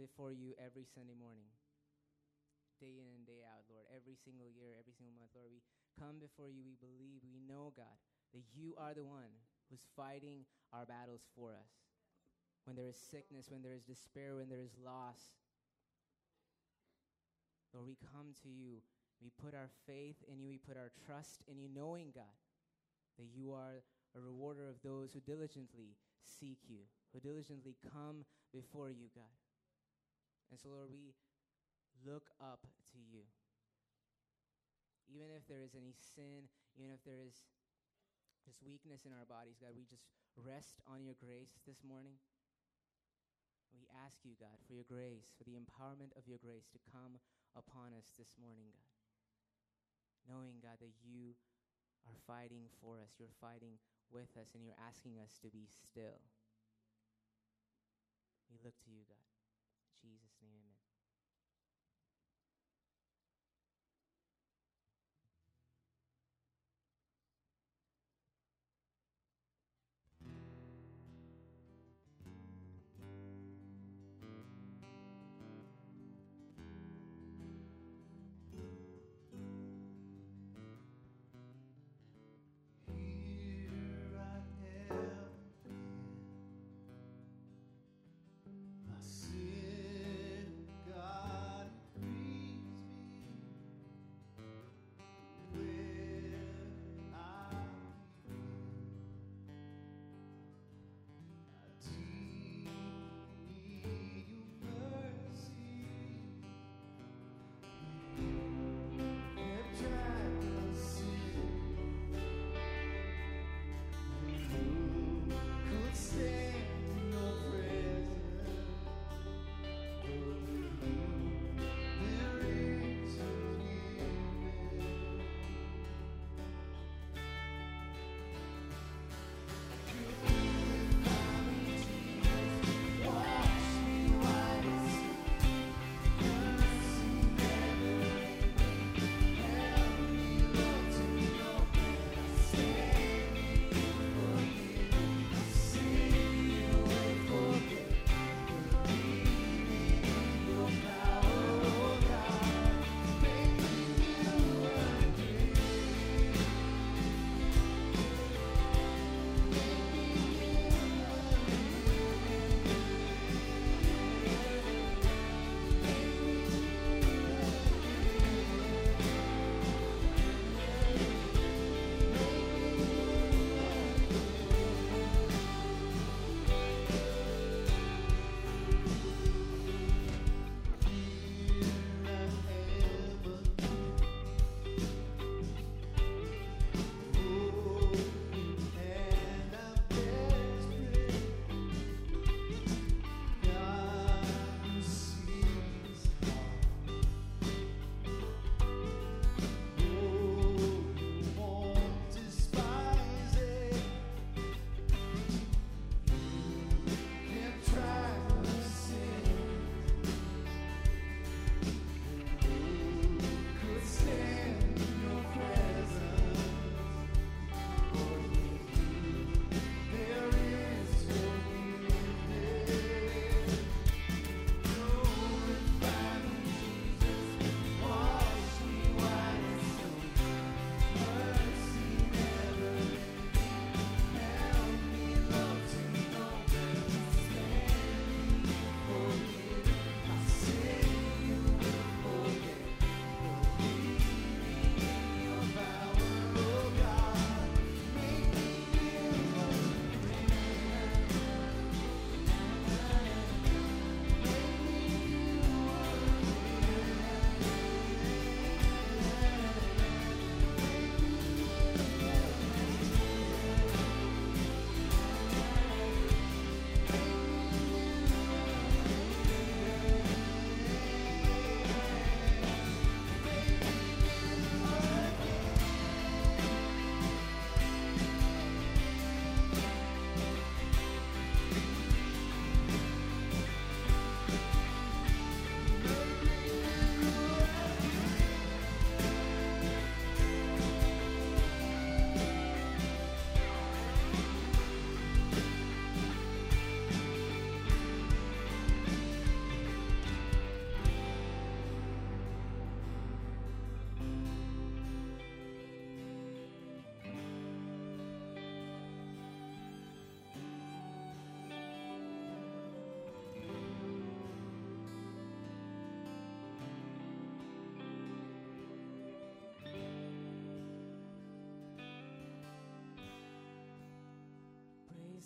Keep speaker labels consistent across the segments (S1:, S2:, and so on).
S1: before you every Sunday morning, day in and day out, Lord, every single year, every single month, Lord. We come before you, we believe, we know, God, that you are the one who's fighting our battles for us. When there is sickness, when there is despair, when there is loss, Lord, we come to you. We put our faith in you, we put our trust in you, knowing, God, that you are a rewarder of those who diligently seek you, who diligently come before you, God. So, Lord, we look up to you. Even if there is any sin, even if there is just weakness in our bodies, God, we just rest on your grace this morning. We ask you, God, for your grace, for the empowerment of your grace to come upon us this morning, God. Knowing, God, that you are fighting for us, you're fighting with us, and you're asking us to be still. We look to you, God. Jesus' name, amen.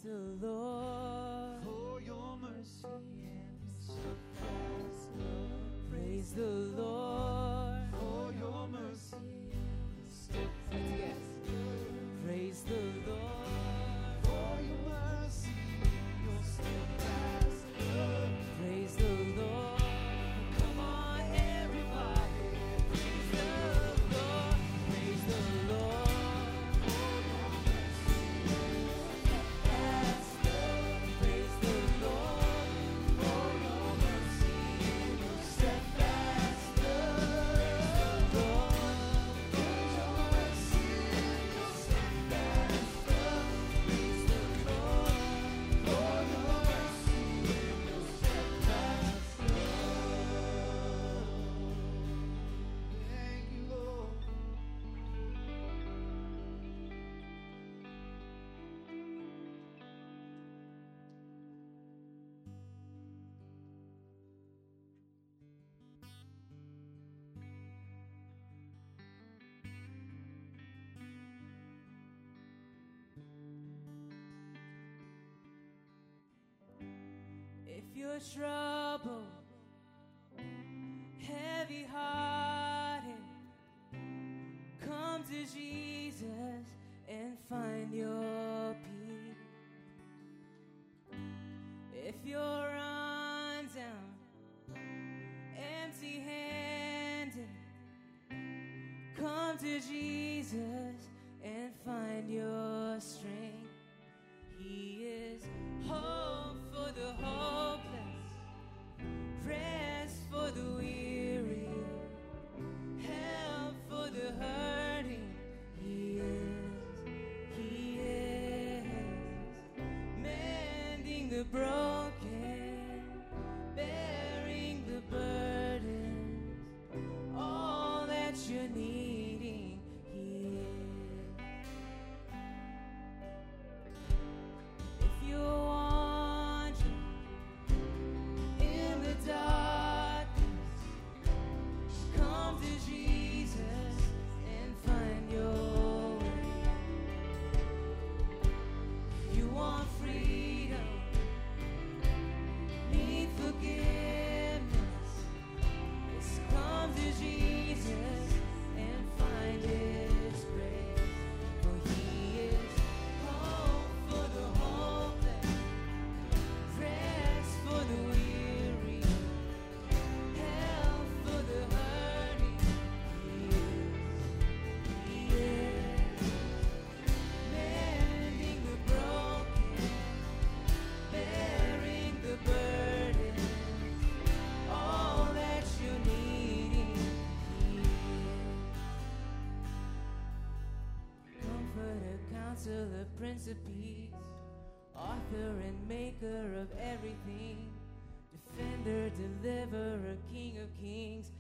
S1: The Lord.
S2: for your mercy and steadfast love.
S1: Praise the Lord. If you're heavy hearted, come to Jesus and find your peace. If you're undone, empty handed, come to Jesus the broken, prince of peace, author and maker of everything, defender, deliverer, king of kings.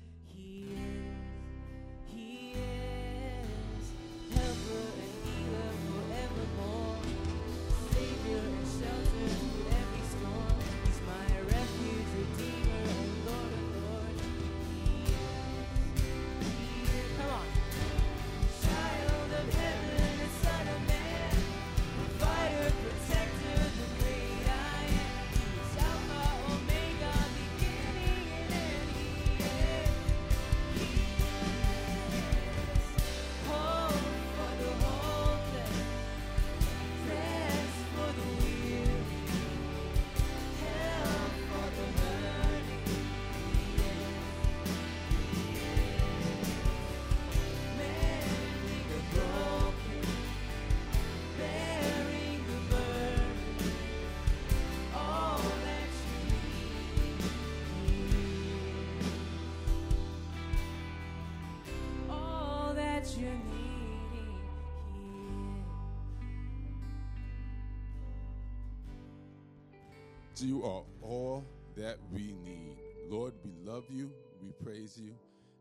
S3: You are all that we need. Lord, we love you, we praise you,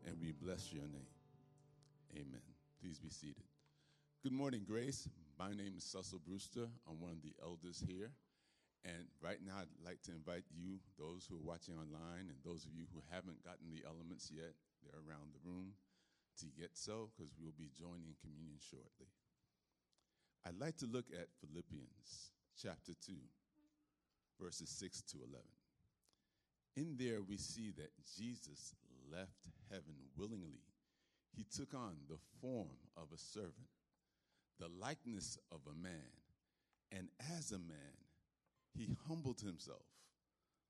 S3: and we bless your name. Amen. Please be seated. Good morning, Grace. My name is Cecil Brewster. I'm one of the elders here. And right now, I'd like to invite you, those who are watching online, and those of you who haven't gotten the elements yet, they're around the room, to get so, because we'll be joining communion shortly. I'd like to look at Philippians chapter 2, verses 6 to 11. In there, we see that Jesus left heaven willingly. He took on the form of a servant, the likeness of a man, and as a man, he humbled himself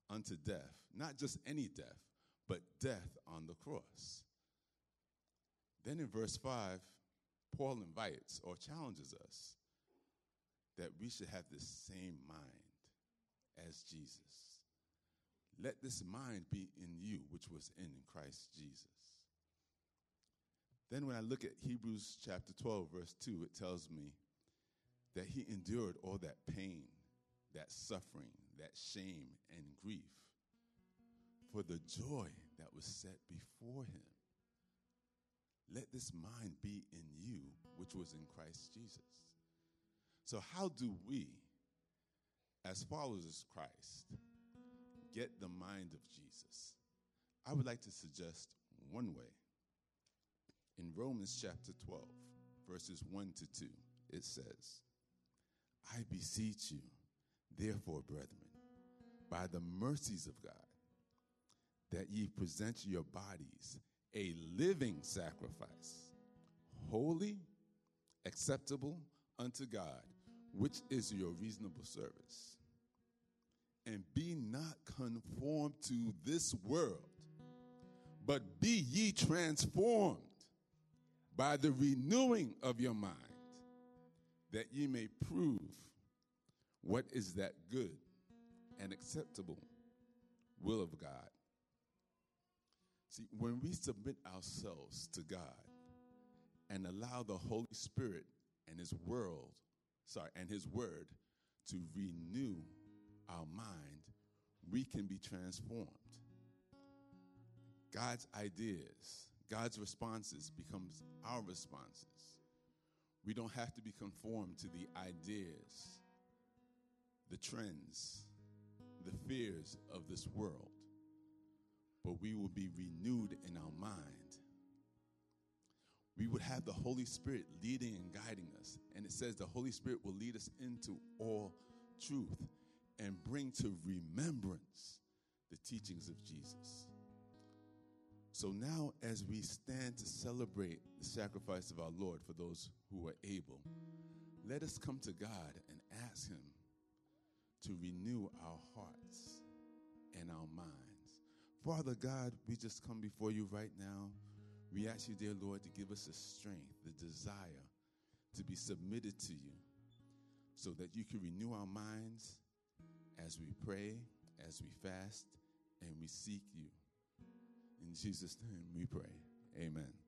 S3: unto death, not just any death, but death on the cross. Then in verse 5, Paul invites or challenges us that we should have the same mind as Jesus. Let this mind be in you, which was in Christ Jesus. Then, when I look at Hebrews chapter 12, verse 2, it tells me that he endured all that pain, that suffering, that shame, and grief for the joy that was set before him. Let this mind be in you, which was in Christ Jesus. So, how do we, as followers of Christ, get the mind of Jesus? I would like to suggest one way. In Romans chapter 12, verses 1 to 2, it says, I beseech you, therefore, brethren, by the mercies of God, that ye present your bodies a living sacrifice, holy, acceptable unto God, which is your reasonable service. And be not conformed to this world, but be ye transformed by the renewing of your mind, that ye may prove what is that good and acceptable will of God. See, when we submit ourselves to God and allow the Holy Spirit and His world, sorry, and His Word to renew our mind, we can be transformed. God's ideas, God's responses becomes our responses. We don't have to be conformed to the ideas, the trends, the fears of this world but we will be renewed in our mind. We would have the Holy Spirit leading and guiding us. And it says the Holy Spirit will lead us into all truth and bring to remembrance the teachings of Jesus. So now, as we stand to celebrate the sacrifice of our Lord for those who are able, let us come to God and ask Him to renew our hearts and our minds. Father God, we just come before you right now. We ask you, dear Lord, to give us the strength, the desire to be submitted to you so that you can renew our minds as we pray, as we fast, and we seek you. In Jesus' name we pray. Amen.